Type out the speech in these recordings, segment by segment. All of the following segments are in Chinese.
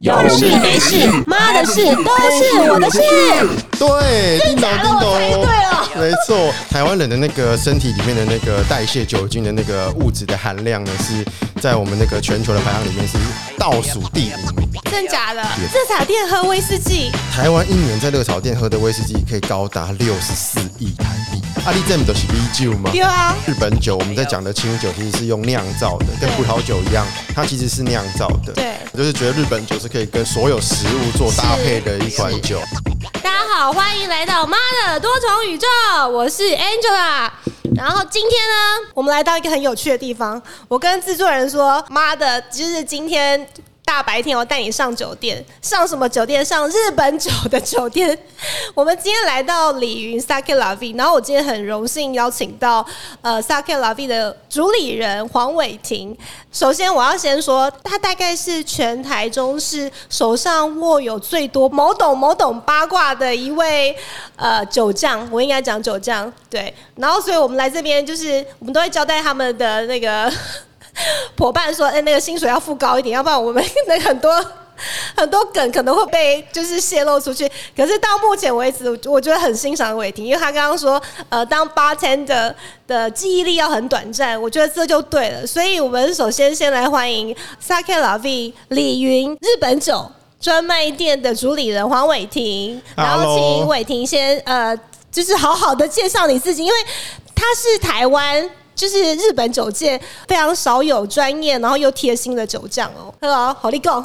有事没事，妈的事都是我的事。对，叮咚叮咚，对了，没错。台湾人的那个身体里面的那个代谢酒精的那个物质的含量呢，是在我们那个全球的排行里面是倒数第五名。真假的？热炒店喝威士忌，台湾一年在热炒店喝的威士忌可以高达六十四亿台币。阿里这么都是啤酒吗？对啊。日本酒，我们在讲的清酒其实是用酿造的，跟葡萄酒一样，它其实是酿造的。对，就是觉得日本酒是可以跟所有食物做搭配的一款酒。大家好，欢迎来到妈的多重宇宙，我是 Angela。然后今天呢，我们来到一个很有趣的地方，我跟制作人说，妈的，就是今天。大白天我带你上酒店，上什么酒店？上日本酒的酒店。我们今天来到李云 Sake Lavi，然后我今天很荣幸邀请到呃 Sake Lavi 的主理人黄伟霆。首先我要先说，他大概是全台中市手上握有最多某懂某懂八卦的一位呃酒匠，我应该讲酒匠对。然后所以我们来这边就是我们都会交代他们的那个。伙伴说：“哎，那个薪水要付高一点，要不然我们 那很多很多梗可能会被就是泄露出去。可是到目前为止，我觉得很欣赏伟霆，因为他刚刚说，呃，当 bartender 的记忆力要很短暂，我觉得这就对了。所以我们首先先来欢迎 Sake Lavi 李云日本酒专卖店的主理人黄伟霆，然后请伟霆先呃，就是好好的介绍你自己，因为他是台湾。”就是日本酒界非常少有专业然后又贴心的酒匠哦。Hello，好利 go。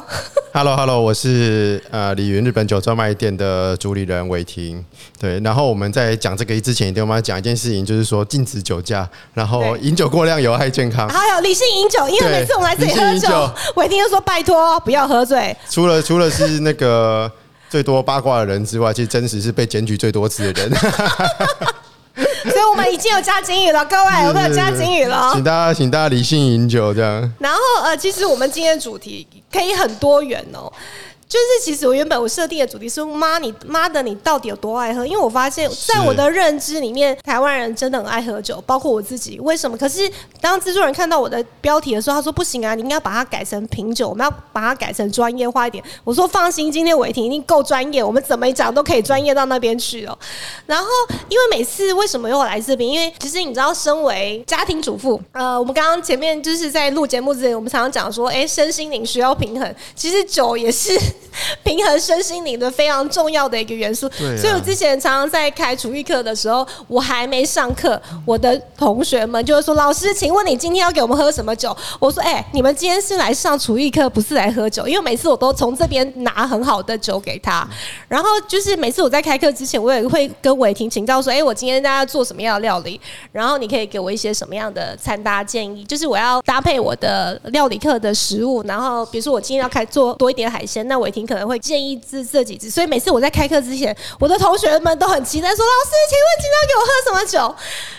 Hello，Hello，我是呃李云日本酒专卖店的主理人韦霆。对，然后我们在讲这个之前，一定要讲一件事情，就是说禁止酒驾，然后饮酒过量有害健康。还有理性饮酒，因为每次我们来这里喝酒，韦霆就说拜托不要喝醉。除了除了是那个最多八卦的人之外，其实真实是被检举最多次的人。所以我们已经有加金语了，各位，我们有加金语了，请大家，请大家理性饮酒，这样。然后，呃，其实我们今天的主题可以很多元哦。就是其实我原本我设定的主题是妈你妈的你到底有多爱喝？因为我发现在我的认知里面，台湾人真的很爱喝酒，包括我自己。为什么？可是当制作人看到我的标题的时候，他说不行啊，你应该把它改成品酒，我们要把它改成专业化一点。我说放心，今天伟霆一定够专业，我们怎么讲都可以专业到那边去哦。然后因为每次为什么又来这边？因为其实你知道，身为家庭主妇，呃，我们刚刚前面就是在录节目之前，我们常常讲说，哎，身心灵需要平衡，其实酒也是。平衡身心灵的非常重要的一个元素，所以我之前常常在开厨艺课的时候，我还没上课，我的同学们就会说：“老师，请问你今天要给我们喝什么酒？”我说：“哎，你们今天是来上厨艺课，不是来喝酒。因为每次我都从这边拿很好的酒给他，然后就是每次我在开课之前，我也会跟伟霆请教说：‘哎，我今天大家做什么样的料理？然后你可以给我一些什么样的餐搭建议？就是我要搭配我的料理课的食物，然后比如说我今天要开做多一点海鲜，那伟霆可能。”会建议这这几支，所以每次我在开课之前，我的同学们都很期待说：“老师，请问今天要给我喝什么酒？”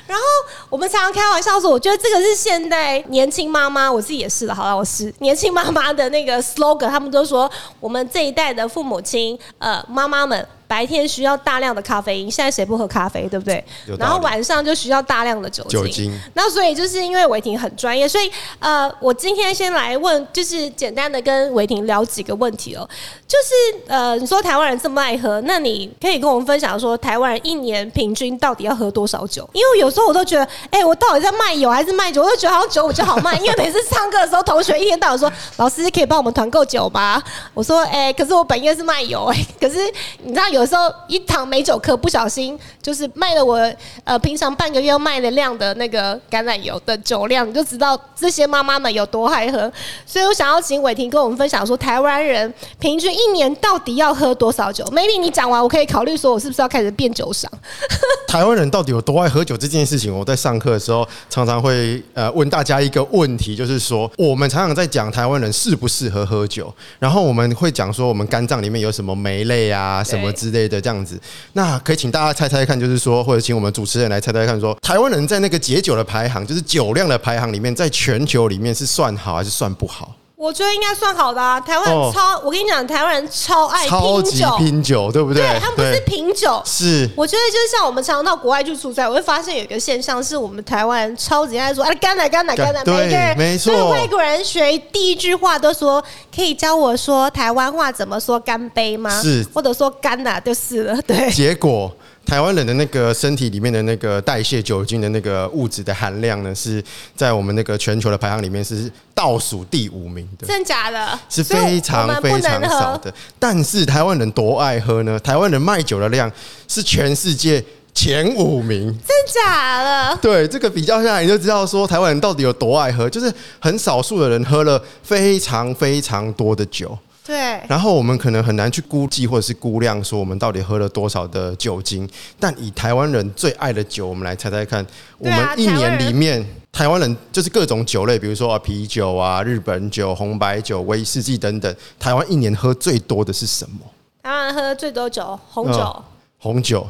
然后我们常常开玩笑说：“我觉得这个是现代年轻妈妈，我自己也是的。好了，我是年轻妈妈的那个 slogan，他们都说我们这一代的父母亲，呃，妈妈们。”白天需要大量的咖啡因，现在谁不喝咖啡，对不对？然后晚上就需要大量的酒精。酒精。那所以就是因为伟霆很专业，所以呃，我今天先来问，就是简单的跟伟霆聊几个问题哦。就是呃，你说台湾人这么爱喝，那你可以跟我们分享说，台湾人一年平均到底要喝多少酒？因为有时候我都觉得，哎，我到底在卖油还是卖酒？我都觉得好像酒我就好卖，因为每次唱歌的时候，同学一天到晚说，老师可以帮我们团购酒吗？我说，哎，可是我本业是卖油，哎，可是你知道有。有时候一堂美酒课不小心就是卖了我呃平常半个月要卖的量的那个橄榄油的酒量，你就知道这些妈妈们有多爱喝。所以我想要请伟霆跟我们分享说，台湾人平均一年到底要喝多少酒？maybe 你讲完，我可以考虑说我是不是要开始变酒商？台湾人到底有多爱喝酒这件事情，我在上课的时候常常会呃问大家一个问题，就是说我们常常在讲台湾人适不适合喝酒，然后我们会讲说我们肝脏里面有什么酶类啊什么之。之类的这样子，那可以请大家猜猜看，就是说，或者请我们主持人来猜猜看，说台湾人在那个解酒的排行，就是酒量的排行里面，在全球里面是算好还是算不好？我我觉得应该算好的啊。台湾哦超，我跟你讲，台湾人超爱超级拼酒，拼酒，对不对？对他们不是品酒。是我觉得就是像我们常常到国外去出差，我会发现有一个现象，是我们台湾人超级爱说啊干奶干奶干奶，对每个人没错所以外国人学第一句话都说可以教我说台湾话怎么说干杯吗？是或者说干奶就是了，对。结果。台湾人的那个身体里面的那个代谢酒精的那个物质的含量呢，是在我们那个全球的排行里面是倒数第五名的。真假的？是非常非常。少的。但是台湾人多爱喝呢？台湾人卖酒的量是全世界前五名。真假的？对，这个比较下来，你就知道说台湾人到底有多爱喝。就是很少数的人喝了非常非常多的酒，对，然后我们可能很难去估计或者是估量说我们到底喝了多少的酒精。但以台湾人最爱的酒，我们来猜猜看，我们一年里面。台湾人就是各种酒类，比如说啊啤酒啊、日本酒、红白酒、威士忌等等。台湾一年喝最多的是什么？台湾人喝最多酒，红酒，嗯红酒，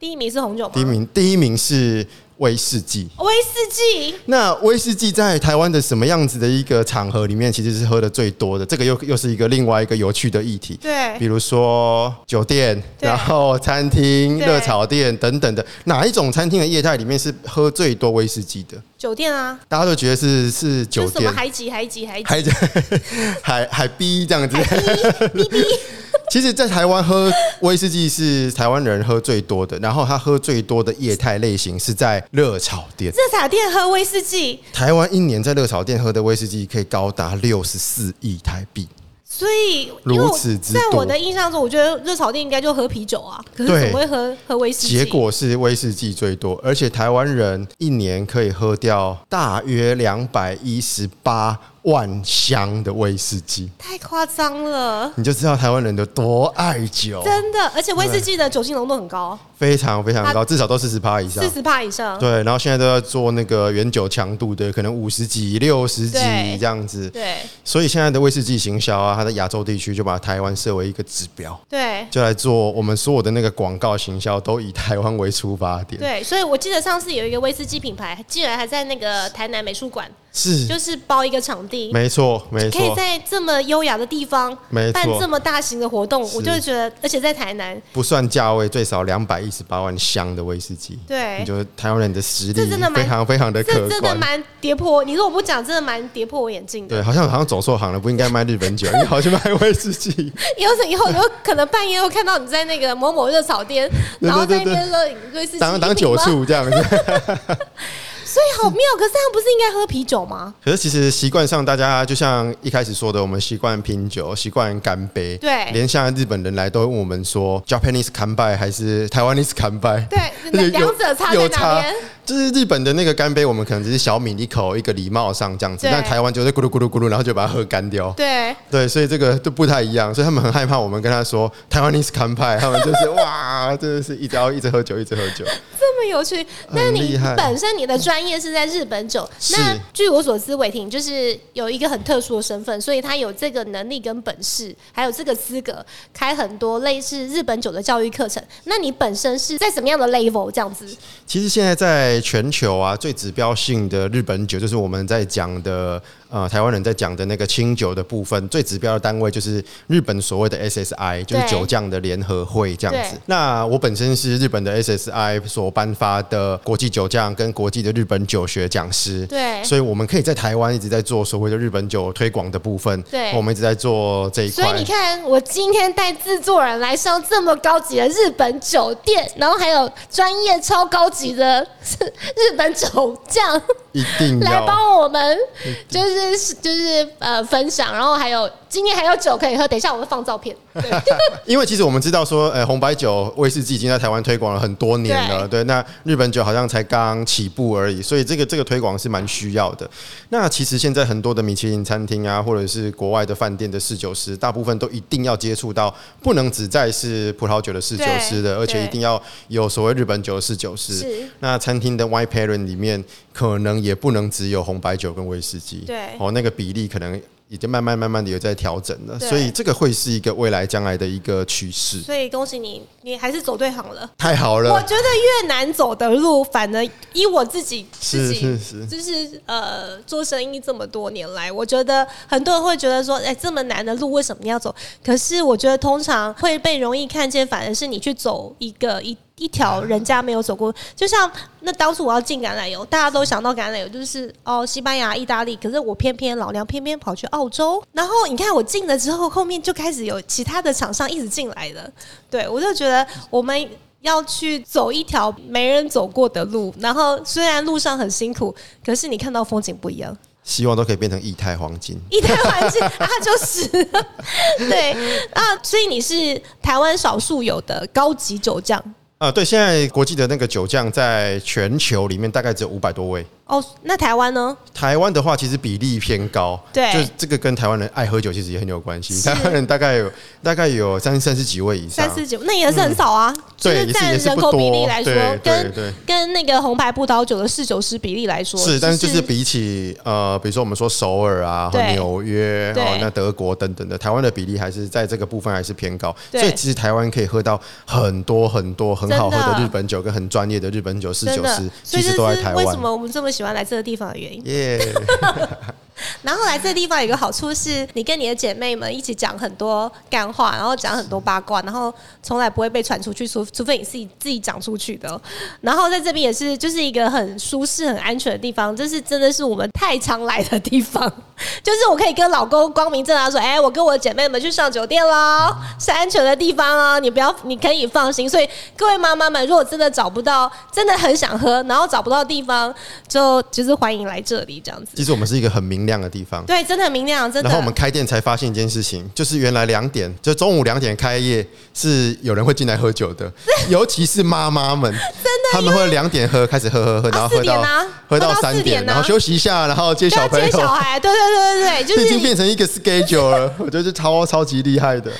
第一名是红酒吗？第一名，第一名是威士忌。威士忌，那威士忌在台湾的什么样子的一个场合里面，其实是喝的最多的？这个又又是一个另外一个有趣的议题。对比如说酒店，然后餐厅、热炒店等等的，哪一种餐厅的业态里面是喝最多威士忌的？酒店啊，大家都觉得是是酒店什么店，海几海几海几，海海 海逼这样子。其实，在台湾喝威士忌是台湾人喝最多的，然后他喝最多的液态类型是在热炒店。热炒店喝威士忌，台湾一年在热炒店喝的威士忌可以高达六十四亿台币。所以因为如此之在我的印象中，我觉得热炒店应该就喝啤酒啊，可是怎么会喝喝威士忌？结果是威士忌最多，而且台湾人一年可以喝掉大约两百一十八万箱的威士忌，太夸张了。你就知道台湾人有多爱酒，真的，而且威士忌的酒精浓度很高，非常非常高，至少都四十趴以上四。十帕以上。对，然后现在都要做那个原酒强度的，可能五十几、六十几对这样子。对所以现在的威士忌行销啊，它在亚洲地区就把台湾设为一个指标，对就来做我们所有的那个广告行销都以台湾为出发点。对，所以我记得上次有一个威士忌品牌，竟然还在那个台南美术馆，是，就是包一个场地，没错，没错。可以在这么优雅的地方办这么大型的活动，我就会觉得，而且在台南，不算价位，最少两百一十八万箱的威士忌，对你觉得台湾人的实力这真的蛮非常非常的可这真的。蛮跌破。你如果不讲，真的蛮跌破我眼镜的。对，好像好像走错行了，不应该卖日本酒，应该好像卖威士忌。以后以后有可能半夜会看到你在那个某某热炒店，然后在对那边喝威士忌当当酒醋这样子。所以好妙。可是他们不是应该喝啤酒吗？可是其实习惯上，大家就像一开始说的，我们习惯拼酒，习惯干杯。对连像日本人来都会问我们说，Japanese 干杯还是台湾 e 干杯？对，是两者差在哪边？就是日本的那个干杯，我们可能只是小抿一口，一个礼貌上这样子，但台湾就是咕噜咕噜咕噜，然后就把它喝干掉。对，对，所以这个都不太一样，所以他们很害怕我们跟他说台湾 e 干派，他们就是哇，真的是一直要一直喝酒，一直喝酒。这么有趣。那你本身你的专业是在日本酒，那据我所知，伟霆就是有一个很特殊的身份，所以他有这个能力跟本事，还有这个资格开很多类似日本酒的教育课程。那你本身是在什么样的 level 这样子？其实现在在全球啊，最指标性的日本酒，就是我们在讲的呃台湾人在讲的那个清酒的部分，最指标的单位就是日本所谓的 SSI，就是酒匠的联合会这样子。那我本身是日本的 SSI 所颁发的国际酒匠跟国际的日本酒学讲师。对所以我们可以在台湾一直在做所谓的日本酒推广的部分，对我们一直在做这一块。所以你看，我今天带制作人来上这么高级的日本酒店，然后还有专业超高级的 日本酒匠一定来要帮我们，就是就是呃分享，然后还有今天还有酒可以喝，等一下我会放照片。对 因为其实我们知道说，呃，红白酒、威士忌已经在台湾推广了很多年了，对。那日本酒好像才刚起步而已，所以这个这个推广是蛮需要的。那其实现在很多的米其林餐厅啊，或者是国外的饭店的侍酒师，大部分都一定要接触到，不能只在是葡萄酒的侍酒师的，而且一定要有所谓日本酒的侍酒师。是那餐厅的 wine pairing 里面，可能也不能只有红白酒跟威士忌。对哦，那个比例可能已经慢慢慢慢的有在调整了，所以这个会是一个未来将来的一个趋势。所以恭喜你，你还是走对行了。太好了我，觉得越难走的路，反而以我自己自是己是是，就是呃做生意这么多年来，我觉得很多人会觉得说，哎、这么难的路为什么你要走？可是我觉得通常会被容易看见，反而是你去走一个一。一条人家没有走过，就像那当初我要进橄榄油，大家都想到橄榄油就是哦西班牙、意大利，可是我偏偏老娘偏偏跑去澳洲，然后你看我进了之后，后面就开始有其他的厂商一直进来了，对我就觉得我们要去走一条没人走过的路，然后虽然路上很辛苦，可是你看到风景不一样。希望都可以变成液态黄金。一台环境啊，就是对啊，所以你是台湾少数有的高级酒匠啊，对，现在国际的那个酒匠在全球里面大概只有五百多位。哦。那台湾呢？台湾的话，其实比例偏高，对就这个跟台湾人爱喝酒其实也很有关系。台湾人大概有大概有三三十几位以上三，十九，那也是很少啊。就对，占人口比例，来说跟对。跟那个红牌葡萄酒的侍酒师比例来说，是，但是就是比起呃，比如说我们说首尔啊，或纽约，对哦，那德国等等的，台湾的比例还是在这个部分还是偏高，所以其实台湾可以喝到很多很多很好喝的的日本酒跟很专业的日本酒侍酒师，，其实都在台湾为什。么我们这么喜欢来这个地方的原因。耶，然后来这地方有个好处是，你跟你的姐妹们一起讲很多干话，然后讲很多八卦，然后从来不会被传出去，除除非你自己自己讲出去的。然后在这边也是就是一个很舒适、很安全的地方，这是真的是我们太常来的地方。就是我可以跟老公光明正大说，哎，我跟我姐妹们去上酒店喽，是安全的地方哦，你不要，你可以放心。所以各位妈妈们，如果真的找不到，真的很想喝，然后找不到地方，就就是欢迎来这里这样子。其实我们是一个很明亮的地方。对，真的很明亮，真的。然后我们开店才发现一件事情，就是原来两点，就中午两点开业是有人会进来喝酒的，尤其是妈妈们，真的，他们会两点喝，开始喝喝喝，然后喝到喝到三点，然后休息一下，然后接小朋友，接小孩，对对对对对，就是已经变成一个 schedule 了，我觉得是超超级厉害的。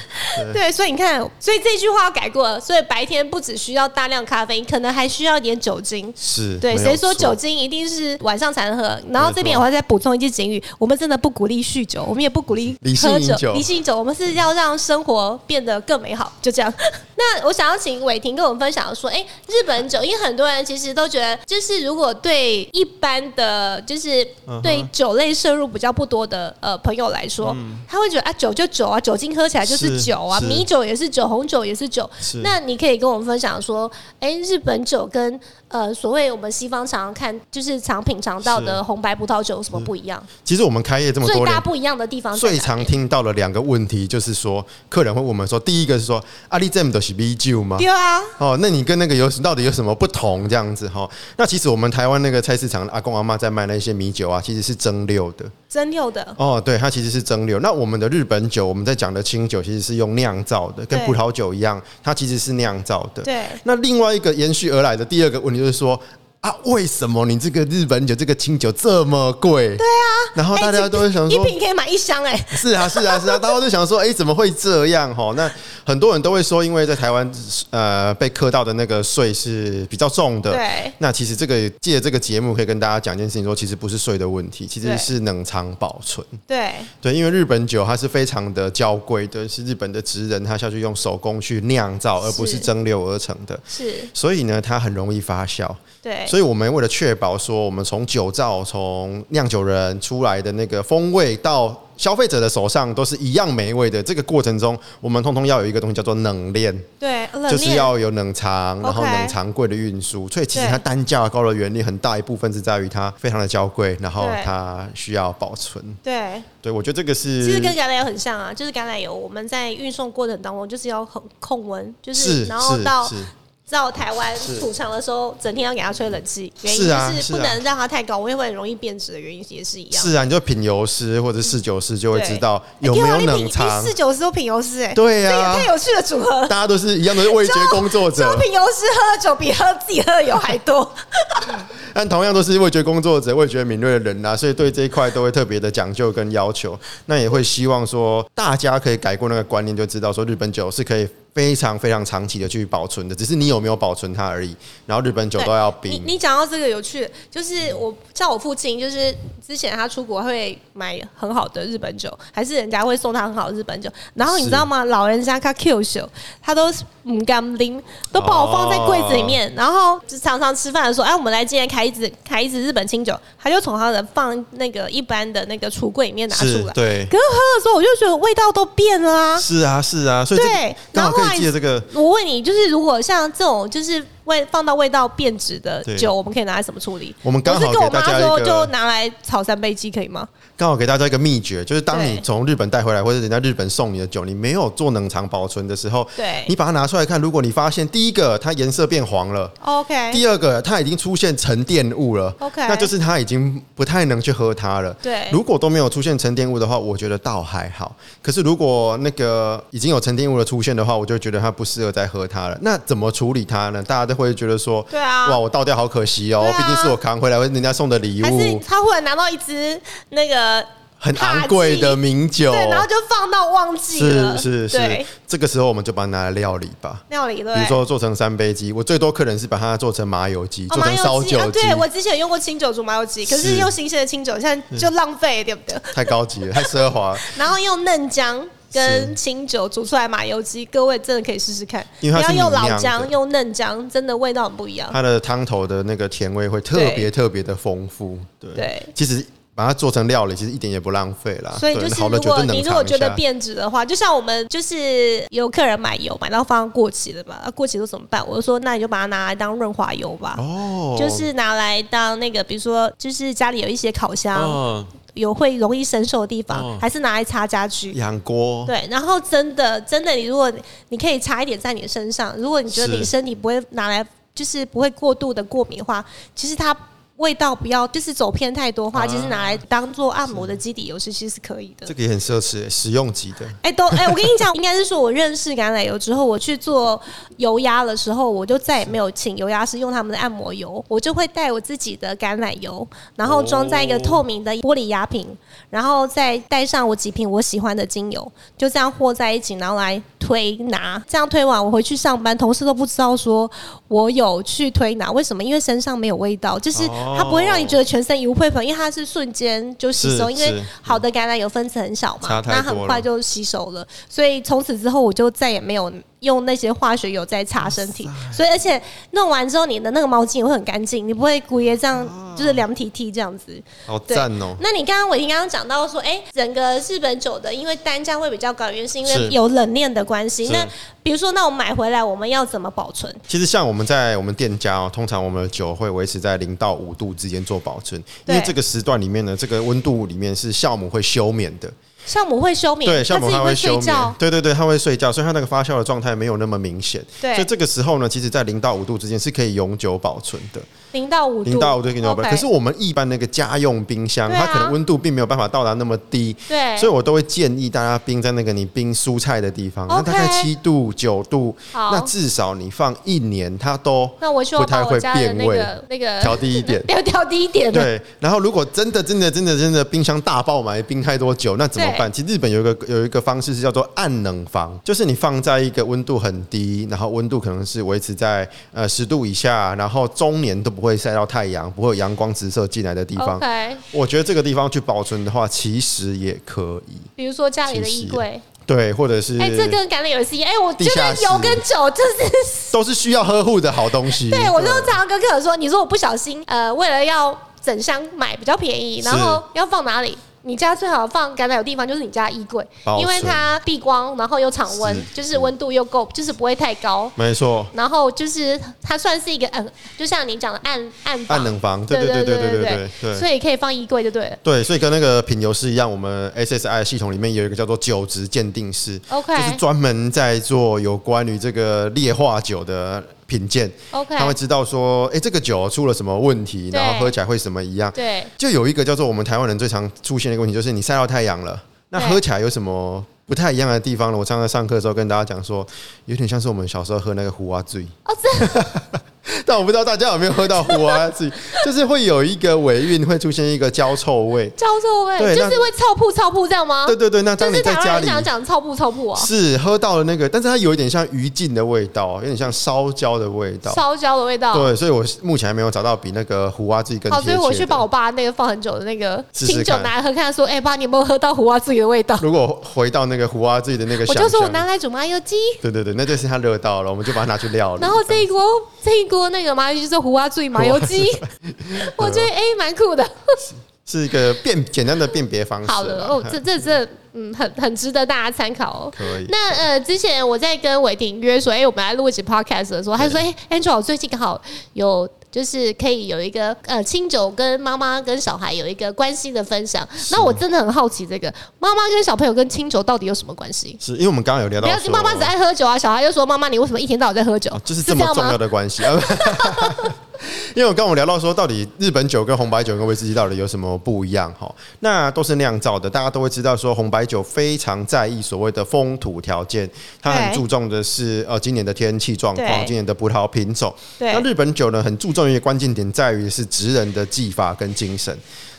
对，所以你看，所以这句话要改过了，所以白天不只需要大量咖啡因，可能还需要一点酒精。是，对，谁说酒精一定是晚上才能喝？然后这边我要再补充一句警语：我们真的不鼓励酗酒，我们也不鼓励喝酒理性饮酒，我们是要让生活变得更美好，就这样。那我想要请伟霆跟我们分享说，哎、日本酒，因为很多人其实都觉得，就是如果对一般的，就是嗯对酒类摄入比较不多的呃朋友来说，他会觉得啊，酒就酒啊，酒精喝起来就是是酒啊，米酒也是酒，红酒也是酒。是。那你可以跟我们分享说，哎、日本酒跟呃所谓我们西方常常看，就是常品尝到的红白葡萄酒有什么不一样？其实我们开业这么多年。大不一样的地方在最常听到的两个问题就是说，客人会问我们说，第一个是说，阿里这么都是米酒吗？对啊，哦，那你跟那个有到底有什么不同？这样子哈、那其实我们台湾那个菜市场阿公阿妈在卖那些米酒啊，其实是蒸馏的。蒸馏的，哦，对，它其实是蒸馏。那我们的日本酒，我们在讲的清酒，其实是用酿造的，跟葡萄酒一样，它其实是酿造的。对。那另外一个延续而来的第二个问题就是说。啊，为什么你这个日本酒这个清酒这么贵？对啊，然后大家都会想说一，瓶可以买一箱哎、是啊，是啊，是啊，大家都想说，哎、怎么会这样？哈，那很多人都会说，因为在台湾，呃，被课到的那个税是比较重的。对那其实这个借这个节目，可以跟大家讲一件事情，说其实不是税的问题，其实是冷藏保存。对对，因为日本酒它是非常的娇贵的，是日本的职人他下去用手工去酿造，而不是是蒸馏而成的，是，所以呢，它很容易发酵。对所以我们为了确保说，我们从酒造、从酿酒人出来的那个风味到消费者的手上都是一样美味的，这个过程中，我们通通要有一个东西叫做冷链，对，就是要有冷藏，然后冷藏柜的运输。所以其实它单价高的原理很大一部分是在于它非常的娇贵，然后它需要保存。对，对我觉得这个是其实跟橄榄油很像啊，就是橄榄油我们在运送过程当中就是要很控温，就是是然后到到台湾是土场的时候，整天要给它吹冷气，原因是啊就是不能让它太高温，因为容易变质的原因也是一样。是啊，你就品油师或者试酒师就会知道有没有冷藏你。四九十都品油师哎，对呀、太有趣的组合。大家都是一样的味觉工作者就，品油师喝的酒比喝自己喝的油还多。但同样都是味觉工作者、味觉敏锐的人啊，所以对这一块都会特别的讲究跟要求。那也会希望说，大家可以改过那个观念，就知道说日本酒是可以非常非常长期的去保存的，只是你有没有保存它而已。然后日本酒都要冰。你你讲到这个有趣，就是我像我父亲，就是之前他出国会买很好的日本酒，还是人家会送他很好的日本酒。然后你知道吗？老人家他 Q 酒，他都唔敢拎，都把我放在柜子里面。然后就常常吃饭的时候，哎，我们来今天开一支开一支日本清酒，他就从他的放那个一般的那个橱柜里面拿出来。对。可是喝的时候，我就觉得味道都变了啊。是啊，是啊，所以对，然后。我问你，就是如果像这种，就是味放到味道变质的酒，我们可以拿来怎么处理？我们刚好跟我妈说，就拿来炒三杯鸡，可以吗？刚好给大家一个秘诀，就是当你从日本带回来，或者人家日本送你的酒，你没有做冷藏保存的时候，对，你把它拿出来看，如果你发现第一个它颜色变黄了，OK；第二个它已经出现沉淀物了，OK，那就是它已经不太能去喝它了。对，如果都没有出现沉淀物的话，我觉得倒还好。可是如果那个已经有沉淀物的出现的话，我就觉得它不适合再喝它了。那怎么处理它呢？大家都会觉得说，对啊，哇，我倒掉好可惜哦，毕竟是我扛回来，人家送的礼物，还是他忽然拿到一支那个。很昂贵的名酒，对，然后就放到忘记了。是是是，这个时候我们就把它拿来料理吧。料理对，比如说做成三杯鸡，我最多客人是把它做成麻油鸡，做成烧酒鸡。对我之前用过清酒煮麻油鸡，可是用新鲜的清酒，现在就浪费，对不对？太高级了，太奢华。然后用嫩姜跟清酒煮出来麻油鸡，各位真的可以试试看。因为要用老姜，用嫩姜，真的味道很不一样。它的汤头的那个甜味会特别特别的丰富。对，其实。把它做成料理，其实一点也不浪费啦。所以就是，如果你如果觉得变质的话，就像我们就是有客人买油买到放过期了吧？过期都怎么办？我就说，那你就把它拿来当润滑油吧。哦，就是拿来当那个，比如说，就是家里有一些烤箱有会容易生锈的地方，还是拿来擦家具、养锅。对，然后真的真的，你如果你可以擦一点在你的身上，如果你觉得你身体不会拿来，就是不会过度的过敏的话，其实它。味道不要，就是走偏太多话，其实拿来当做按摩的基底油其实是可以的。这个也很奢侈，实用级的。哎，都哎，我跟你讲，应该是说我认识橄榄油之后，我去做油压的时候，我就再也没有请油压师用他们的按摩油，我就会带我自己的橄榄油，然后装在一个透明的玻璃压瓶，然后再带上我几瓶我喜欢的精油，就这样和在一起，然后来推拿。这样推完，我回去上班，同事都不知道说我有去推拿，为什么？因为身上没有味道，就是。它不会让你觉得全身油溃粉，因为它是瞬间就吸收，因为好的橄榄油分子很小嘛，那很快就吸收了。所以从此之后，我就再也没有用那些化学油在擦身体。所以而且弄完之后，你的那个毛巾也会很干净，你不会故意这样就是凉体体这样子。好赞哦！那你刚刚伟霆刚刚讲到说，哎，整个日本酒的因为单价会比较高，原因是因为有冷链的关系。那比如说，那我们买回来我们要怎么保存？其实像我们在我们店家哦，通常我们的酒会维持在零到五度之间做保存，因为这个时段里面呢，这个温度里面是酵母会休眠的。酵母会休眠，对，酵母它会休眠，对对对，它会睡觉，所以它那个发酵的状态没有那么明显。对，所以这个时候呢，其实在零到五度之间是可以永久保存的。零到五度，零到五度可是我们一般那个家用冰箱，它可能温度并没有办法到达那么低。对，所以我都会建议大家冰在那个你冰蔬菜的地方，那大概七度九度，那至少你放一年，它都那我不太会变味。那个调低一点，要调低一点。对，然后如果真的真的真的真的冰箱大爆满，冰太多久，那怎么办？其实日本有一个。有一个方式是叫做暗冷房，就是你放在一个温度很低，然后温度可能是维持在呃十度以下，然后中年都不会晒到太阳，不会有阳光直射进来的地方。我觉得这个地方去保存的话，其实也可以。比如说家里的衣柜，对，或者是哎，这跟橄榄油是一样。哎，我觉得油跟酒就是都是需要呵护的好东西。对，我就常常跟客人说，你说我不小心呃，为了要整箱买比较便宜，然后要放哪里？你家最好放橄榄油地方就是你家衣柜，因为它避光，然后又常温，就是温度又够，就是不会太高。没错。然后就是它算是一个嗯，就像你讲的暗暗暗冷房，对对对对对对对。所以可以放衣柜就对了。对，所以跟那个品油师一样，我们 SSI 系统里面有一个叫做酒质鉴定师，OK，就是专门在做有关于这个劣化酒的。品鉴，OK，他会知道说，哎，这个酒出了什么问题，然后喝起来会什么一样。对，就有一个叫做我们台湾人最常出现的一个问题，就是你晒到太阳了，那喝起来有什么不太一样的地方呢？我常常上课的时候跟大家讲说，有点像是我们小时候喝那个胡阿醉。但我不知道大家有没有喝到胡阿醉，就是会有一个尾韵，会出现一个焦臭味。焦臭味，对就是会臭铺臭铺这样吗？对对对，那当你在家里想讲臭铺臭铺啊，是喝到了那个，但是它有一点像余烬的味道，有点像烧焦的味道。烧焦的味道。对，所以我目前还没有找到比那个胡阿醉更好。所以我去把我爸那个放很久的那个清酒拿来喝，看他说，哎、爸，你有没有喝到胡阿自己的味道？如果回到那个胡阿醉的那个我就说我拿来煮麻油鸡，对对对，那就是他热到了，我们就把它拿去料了。然后这一锅这一锅那个麻油鸡就是胡阿醉麻油鸡，我觉得哎蛮、酷的。是一个辨简单的辨别方式。好的哦，这这这嗯很很值得大家参考哦。可以。那呃，之前我在跟伟霆约说，哎、我们来录一集 podcast 的时候，他说，哎、a n g e l 我最近刚好有。就是可以有一个呃清酒跟妈妈跟小孩有一个关系的分享，那我真的很好奇，这个妈妈跟小朋友跟清酒到底有什么关系？是因为我们刚刚有聊到妈妈只爱喝酒啊，小孩又说妈妈你为什么一天到晚在喝酒？哦就是这么重要？的关系啊。因为我刚刚我聊到说，到底日本酒跟红白酒跟威士忌到底有什么不一样？哈，那都是酿造的，大家都会知道说，红白酒非常在意所谓的风土条件，它很注重的是呃今年的天气状况，今年的葡萄品种。对那日本酒呢，很注重关键点在于是职人的技法跟精神。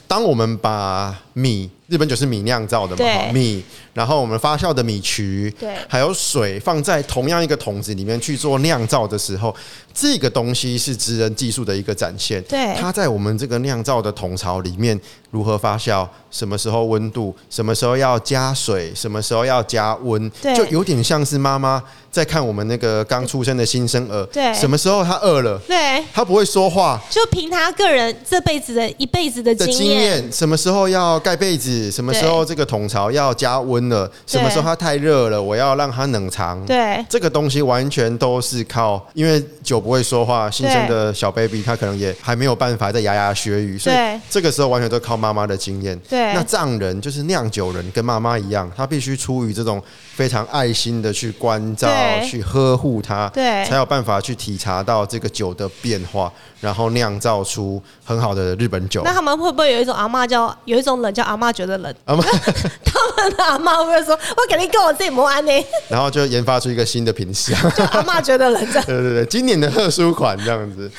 当我们把米，日本酒是米酿造的嘛，米，然后我们发酵的米曲，对。还有水放在同样一个桶子里面去做酿造的时候，这个东西是职人技术的一个展现。对。它在我们这个酿造的桶槽里面如何发酵，什么时候温度，什么时候要加水，什么时候要加温，对。就有点像是妈妈在看我们那个刚出生的新生儿，对。什么时候他饿了，对，他不会说话。就凭他个人这辈子的一辈子的的经验，什么时候要盖被子，什么时候这个桶槽要加温了，什么时候它太热了，我要让它冷藏。对这个东西完全都是靠，因为酒不会说话，新生的小 baby 他可能也还没有办法在牙牙学语，所以这个时候完全都靠妈妈的经验。对那藏人就是酿酒人，跟妈妈一样，他必须出于这种非常爱心的去关照、去呵护它，对才有办法去体察到这个酒的变化，然后酿造出很好的日本酒。那他们会不会有一种阿妈叫有一种冷叫阿妈觉得冷？阿妈 他们的阿妈会不会说：“我肯定跟我自己磨安呢，然后就研发出一个新的品相。就阿妈觉得冷这样。”对对对，今年的特殊款这样子，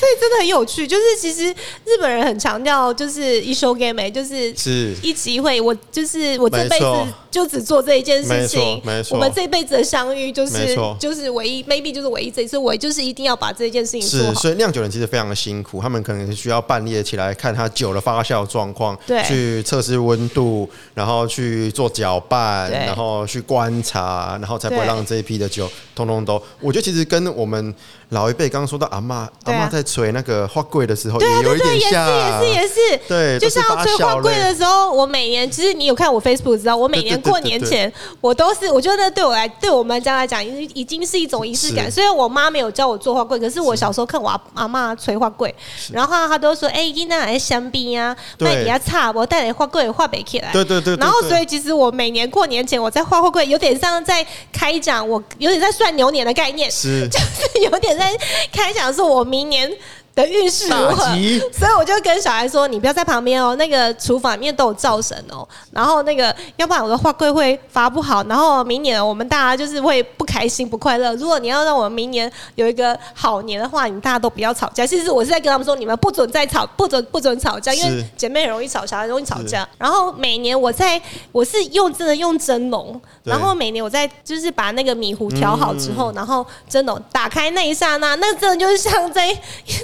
所以真的很有趣，就是其实日本人很强调就是一休 game，，就是是。一集会，我就是我这辈子就只做这一件事没情错没，错。我们这辈子的相遇就是就是唯一，maybe 就是唯一这一次，我就是一定要把这件事情做是，好。所以酿酒人其实非常的辛苦，他们可能是需要半夜起来看他酒的发酵状况，对。去测试温度，然后去做搅拌，然后去观察，然后才不会让这一批的酒通通都。我觉得其实跟我们老一辈刚刚说到阿嬷，阿对啊。嬷在捶那个花柜的时候，对啊，对对，也是也是也是，对，就像吹发酵花柜的时候，我每年其实你有看我 Facebook 知道，我每年过年前我都是，我觉得对我来，对我们家来讲，已经已经是一种仪式感。是。虽然我妈没有教我做花柜，可是我小时候看我阿阿妈捶花柜，然后她都说：“哎，囡仔来香槟啊，卖给她差，我带来花柜画北起来。”对对对对然后，所以其实我每年过年前，我在画画柜，有点像在开讲，我有点在算牛年的概念，是。就是有点在开讲，说我明年的运势如何。所以我就跟小孩说：“你不要在旁边哦，那个厨房里面都有灶神哦，然后那个要不然我的画柜会发不好，然后明年我们大家就是会不开心不快乐。如果你要让我们明年有一个好年的话，你们大家都不要吵架。其实我是在跟他们说，你们不准再吵，不准不准吵架，因为姐妹很容易吵，小孩容易吵架。然后每年我在我是用真的用蒸笼，然后每年我在就是把那个米糊调好之后，然后蒸笼打开那一刹那，那真的就是像在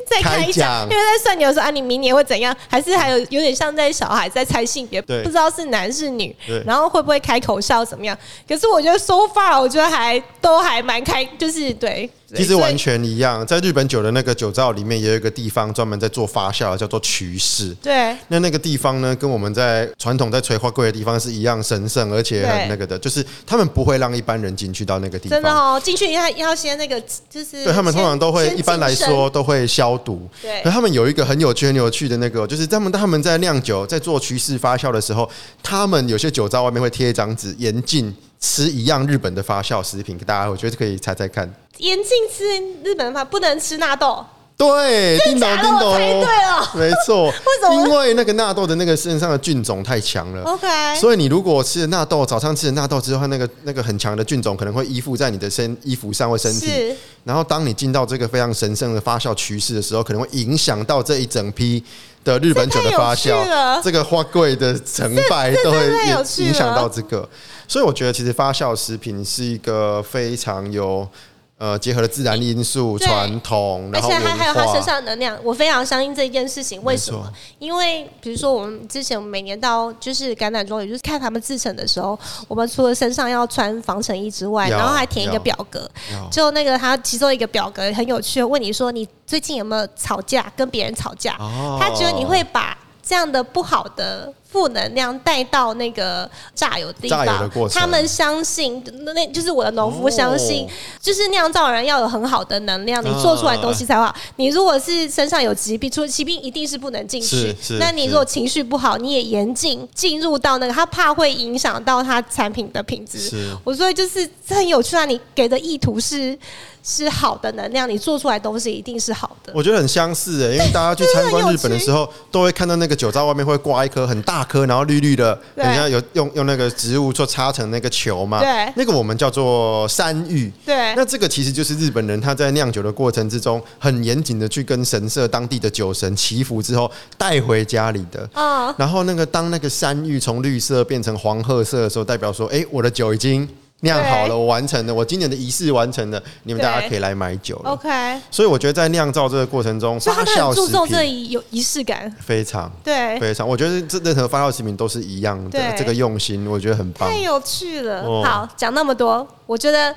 在开开讲，讲因为在算牛说啊，你明年会怎样？还是还有有点像在小孩在猜性别，不知道是男是女，然后会不会开口笑怎么样？可是我觉得 so far，我觉得还都还蛮开，就是对。其实完全一样，在日本酒的那个酒造里面，也有一个地方专门在做发酵，叫做曲室。对那那个地方呢，跟我们在传统在垂花柜的地方是一样神圣，而且很那个的，就是他们不会让一般人进去到那个地方。真的哦，进去要要先那个，就是对他们通常都会一般来先说都会消毒。对可他们有一个很有趣、很有趣的那个，就是他们他们在酿酒、在做曲式发酵的时候，他们有些酒糟外面会贴一张纸，严禁吃一样日本的发酵食品。给大家，我觉得可以猜猜看。严禁吃日本饭，不能吃纳豆。对，叮咚叮我猜咚，对了没错。为什么因为那个纳豆的那个身上的菌种太强了。OK，所以你如果吃了纳豆，早上吃了纳豆之后，那个那个很强的菌种可能会依附在你的身衣服上或身体，然后当你进到这个非常神圣的发酵趋势的时候，可能会影响到这一整批的日本酒的发酵，这个花贵的成败都会影响到这个。所以我觉得其实发酵食品是一个非常有。呃，结合了自然因素、传统，而然后文且还还有他身，上的能量，我非常相信这一件事情。为什么？因为比如说我们之前每年到就是橄榄庄，也就是看他们制成的时候，我们除了身上要穿防尘衣之外，然后还填一个表格，就那个他其中一个表格很有趣，问你说你最近有没有吵架，跟别人吵架？哦他觉得你会把这样的不好的负能量带到那个榨油的地方过，程他们相信，那那就是我的农夫相信哦，就是酿造人要有很好的能量，你做出来东西才会好。你如果是身上有疾病，除了疾病一定是不能进去。那你如果情绪不好，你也严禁进入到那个，他怕会影响到他产品的品质。是我所以就是这很有趣啊！你给的意图是是好的能量，你做出来东西一定是好的。我觉得很相似诶，因为大家去参观日本的时候，都会看到那个酒糟外面会挂一颗很大颗，然后绿绿的，对。人家有用用那个植物做插成那个球嘛，对。那个我们叫做山芋。对。那这个其实就是日本人他在酿酒的过程之中，很严谨的去跟神社当地的酒神祈福之后带回家里的。啊、然后那个当那个山芋从绿色变成黄褐色的时候，代表说，哎，我的酒已经酿好了，我完成了，我今年的仪式完成了，你们大家可以来买酒了。OK，所以我觉得在酿造这个过程中，所以他们发酵很注重这一有仪式感。非常对，非常，我觉得这任何发酵食品都是一样的，这个用心我觉得很棒太。有趣了。哦好，讲那么多，我觉得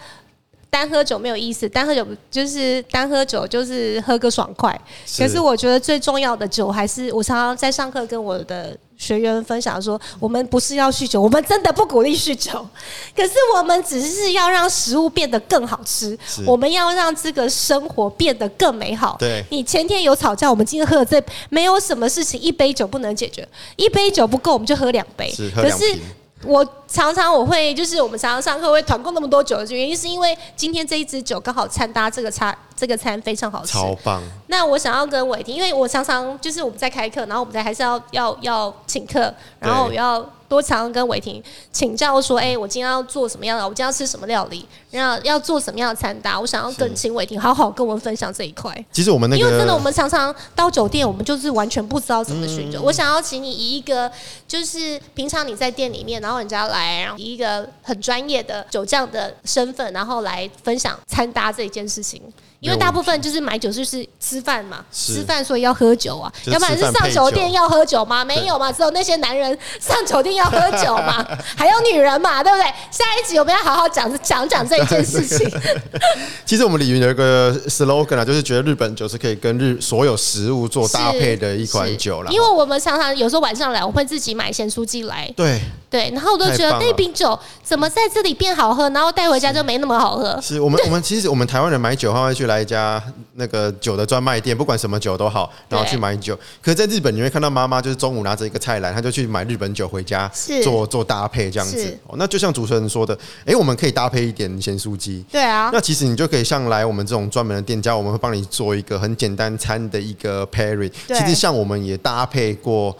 单喝酒没有意思，单喝酒就是单喝酒就是喝个爽快。是可是我觉得最重要的酒还是我常常在上课跟我的学员分享说，我们不是要酗酒，我们真的不鼓励酗酒，可是我们只是要让食物变得更好吃，我们要让这个生活变得更美好。对。你前天有吵架，我们今天喝了这，没有什么事情一杯酒不能解决，一杯酒不够，我们就喝两杯。是可是，我常常我会就是我们常常上课会团购那么多酒的原因，是因为今天这一支酒刚好掺搭这个餐这个餐非常好吃。超棒，那我想要跟伟霆，因为我常常就是我们在开课，然后我们在还是要要要请客，然后我要多常跟伟霆请教说，哎、我今天要做什么样的，我今天要吃什么料理，然后要做什么样的餐搭，我想要跟是请伟霆好好跟我们分享这一块。其实我们那因为真的，我个们常常到酒店，我们就是完全不知道怎么嗯酗酒。我想要请你以一个，就是平常你在店里面，然后人家来，然后以一个很专业的酒匠的身份，然后来分享餐搭这一件事情。因为大部分就是买酒就是吃饭嘛，吃饭所以要喝酒啊，就是要不然是上酒酒店要喝酒吗？没有嘛，只有那些男人 上酒店要喝酒嘛，还有女人嘛，对不对？下一集我们要好好讲讲讲这一件事情。其实我们李云有一个 slogan 啊，就是觉得日本酒是可以跟日所有食物做搭配的一款酒啦。因为我们常常有时候晚上来，我会自己买咸酥鸡来，对，对，然后我都觉得那瓶酒怎么在这里变好喝，然后带回家就没那么好喝。是我们 我们其实我们台湾人买酒，他会去来一家那个酒的专卖店，不管什么酒都好，然后去买酒。可是在日本，你会看到妈妈就是中午拿着一个菜篮，她就去买日本酒回家做做搭配这样子。哦，那就像主持人说的，诶，我们可以搭配一点咸酥鸡。对啊，那其实你就可以像来我们这种专门的店家，我们会帮你做一个很简单餐的一个 pairing。其实像我们也搭配过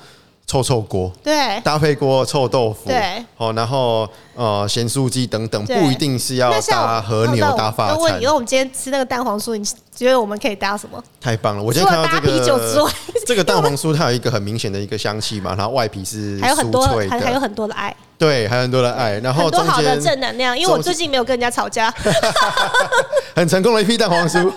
臭臭锅，对。搭配锅臭豆腐，对，哦，然后呃咸酥鸡等等，不一定是要搭和牛搭法餐。那问你，因为，我们今天吃那个蛋黄酥，你觉得我们可以搭什么？太棒了！我了搭天看到这啤酒之个外，这个蛋黄酥，它有一个很明显的一个香气嘛，然后外皮是 还有很多酥脆还还有的，很多的爱，对，还有很多的爱，然后很多好的正能量。因为我最近没有跟人家吵架，很成功的一批蛋黄酥，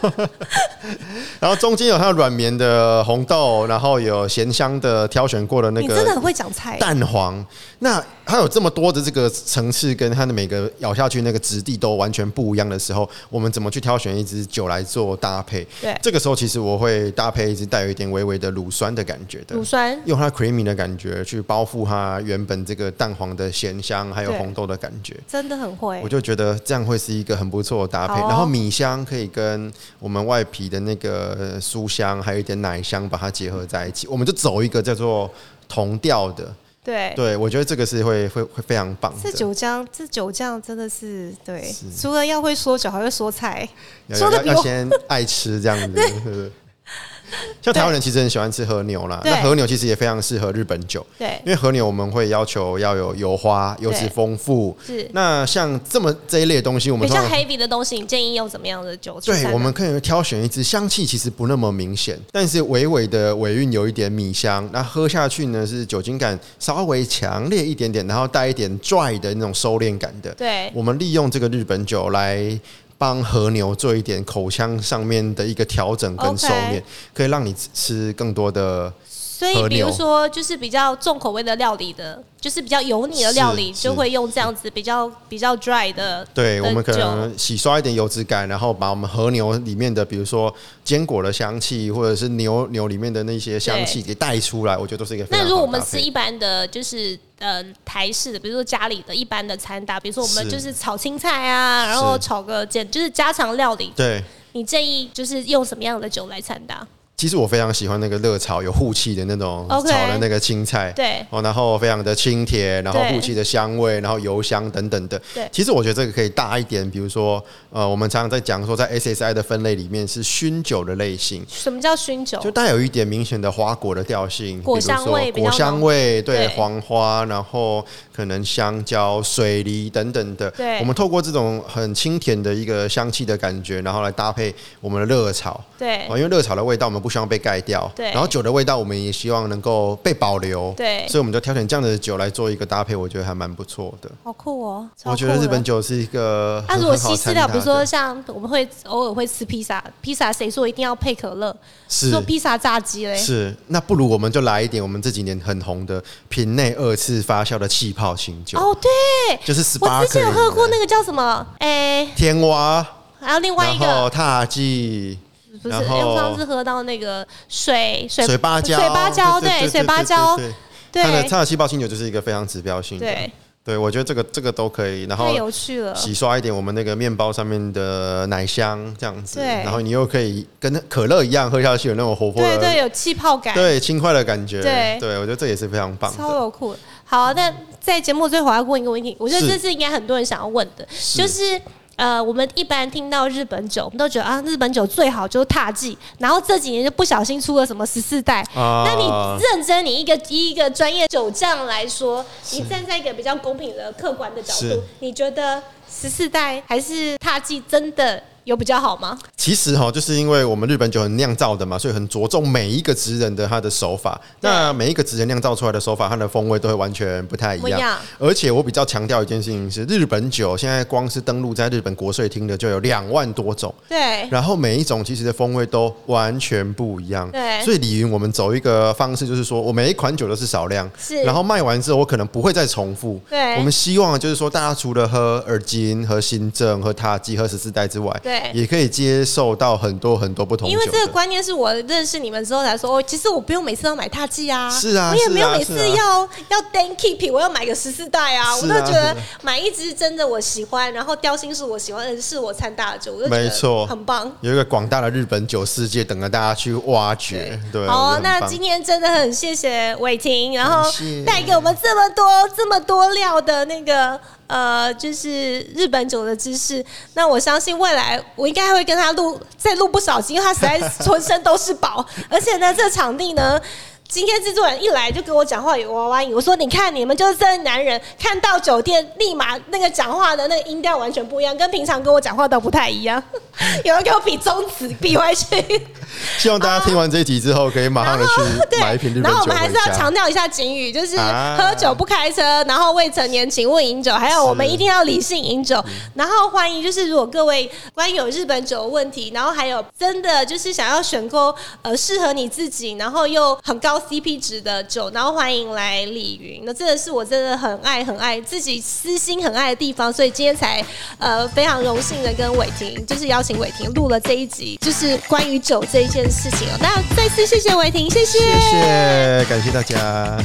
然后中间有它的软绵的红豆，然后有咸香的挑选过的那个你真的很会讲菜。蛋黄。那它有这么多的这个层次，跟它的每个咬下去那个质地都完全不一样的时候，我们怎么去挑选一支酒来做搭配？对这个时候其实我会搭配一支带有一点微微的乳酸的感觉的乳。酸用它 creamy 的感觉去包覆它原本这个蛋黄的咸香，还有红豆的感觉。真的很会我，就觉得这样会是一个很不错的搭配。哦然后米香可以跟我们外皮的那个呃酥香，还有一点奶香，把它结合在一起，我们就走一个叫做同调的。对。对，我觉得这个是会会会非常棒这的。酒匠，这酒酱真的是对，除了要会说酒，还会说菜。要说的比我要要先爱吃这样子。像台湾人其实很喜欢吃和牛啦，那和牛其实也非常适合日本酒，对因为和牛我们会要求要有油花、油脂丰富。是那像这么这一类的东西，我们比较通常 heavy 的东西，你建议用怎么样的酒去对，我们可以挑选一支香气其实不那么明显，但是微微的尾韵有一点米香，那喝下去呢是酒精感稍微强烈一点点，然后带一点 dry 的那种收敛感的。对我们利用这个日本酒来。帮和牛做一点口腔上面的一个调整跟收敛可以让你吃更多的所以比如说就是比较重口味的料理的，就是比较油腻的料理，就会用这样子比较比较 dry 的。对，的我们可能洗刷一点油脂感，然后把我们和牛里面的，比如说坚果的香气，或者是牛牛里面的那些香气给带出来，我觉得都是一个那如果我们吃一般的就是呃台式的，比如说家里的一般的餐搭，比如说我们就是炒青菜啊，然后炒个简就是家常料理，对。你建议就是用什么样的酒来餐搭？其实我非常喜欢那个热炒有护气的那种炒的那个青菜，对。哦，然后非常的清甜，然后护气的香味，然后油香等等的。对。其实我觉得这个可以大一点，比如说，呃，我们常常在讲说，在 SSI 的分类里面是熏酒的类型，什么叫熏酒？就带有一点明显的花果的调性，果比如说香味果香味，对对。黄花，然后可能香蕉、水梨等等的。对。我们透过这种很清甜的一个香气的感觉，然后来搭配我们的热炒。对。哦，因为热炒的味道我们不希望被盖掉，对。然后酒的味道我们也希望能够被保留，对。所以我们就挑选这样的酒来做一个搭配，我觉得还蛮不错的。好酷哦！超我觉得日本酒是一个那、如果很很好西式料，比如说像我们会偶尔会吃披萨，披萨谁说一定要配可乐？是。说披萨炸鸡嘞？是，那不如我们就来一点我们这几年很红的瓶内二次发酵的气泡型酒，哦，对，就是 s p 我之前有喝过那个叫什么？哎、天蛙，还有另外一然后个踏剂，不是，然后因为我上次喝到那个水水水芭蕉，水芭蕉，对对，水芭蕉，它的它的气泡清酒就是一个非常指标性的，对，对我觉得这个这个都可以，然后太有趣了。洗刷一点我们那个面包上面的奶香这样子，对然后你又可以跟可乐一样喝下去有那种活泼的，对对，有气泡感，对轻快的感觉，对对我觉得这也是非常棒超。有酷。好，那在节目最后我要问一个问题，我觉得是这是应该很多人想要问的，就是。呃，我们一般听到日本酒，我们都觉得啊，日本酒最好就是踏迹，然后这几年就不小心出了什么十四代。啊。那你认真，你一个一个专业酒匠来说，你站在一个比较公平的、客观的角度，你觉得十四代还是踏迹真的有比较好吗？其实哈，就是因为我们日本酒很酿造的嘛，所以很着重每一个职人的他的手法。那每一个职人酿造出来的手法，它的风味都会完全不太一样。而且我比较强调一件事情是，日本酒现在光是登录在日本国税厅的就有两万多种。对，然后每一种其实的风味都完全不一样，对。所以李云我们走一个方式，就是说我每一款酒都是少量，是。然后卖完之后我可能不会再重复，对。我们希望就是说大家除了喝耳金、喝新政、喝塔基、喝十四代之外，对也可以接受到很多很多不同的。因为这个观念是我认识你们之后才说，哦，其实我不用每次都买踏剂啊，是啊我也没有每是啊啊次要、要 dan keep，我要买个十四代啊，啊我都觉得买一支真的我喜欢，然后雕心是我喜欢的，是我参大的酒，没错。很棒。有一个广大的日本酒世界等着大家去挖掘，对，好啊，我觉得很棒。那今天真的很谢谢伟霆，然后带给我们这么多这么多料的那个呃，就是日本酒的知识。那我相信未来我应该会跟他录再录不少集，因为他实在是 浑身都是宝，而且呢，这场地呢。今天制作人一来就跟我讲话有娃娃音，我说你看你们就是这男人，看到酒店立马那个讲话的那个音调完全不一样，跟平常跟我讲话都不太一样。有人给我比中指比回去，希望大家听完这一集之后，可以马上 的去对，买一瓶日本然后我们还是要。强调一下警语，就是啊喝酒不开车，然后未成年请勿饮酒，还有我们一定要理性饮酒。然后欢迎就是如果各位关于有日本酒的问题，然后还有真的就是想要选购呃适合你自己，然后又很高 CP 值的酒，然后欢迎来李云。那这个是我真的很爱很爱自己私心很爱的地方，所以今天才呃非常荣幸的跟伟霆就是邀请伟霆录了这一集，就是关于酒这一件事情哦。那再次谢谢伟霆，谢谢。谢谢，感谢大家。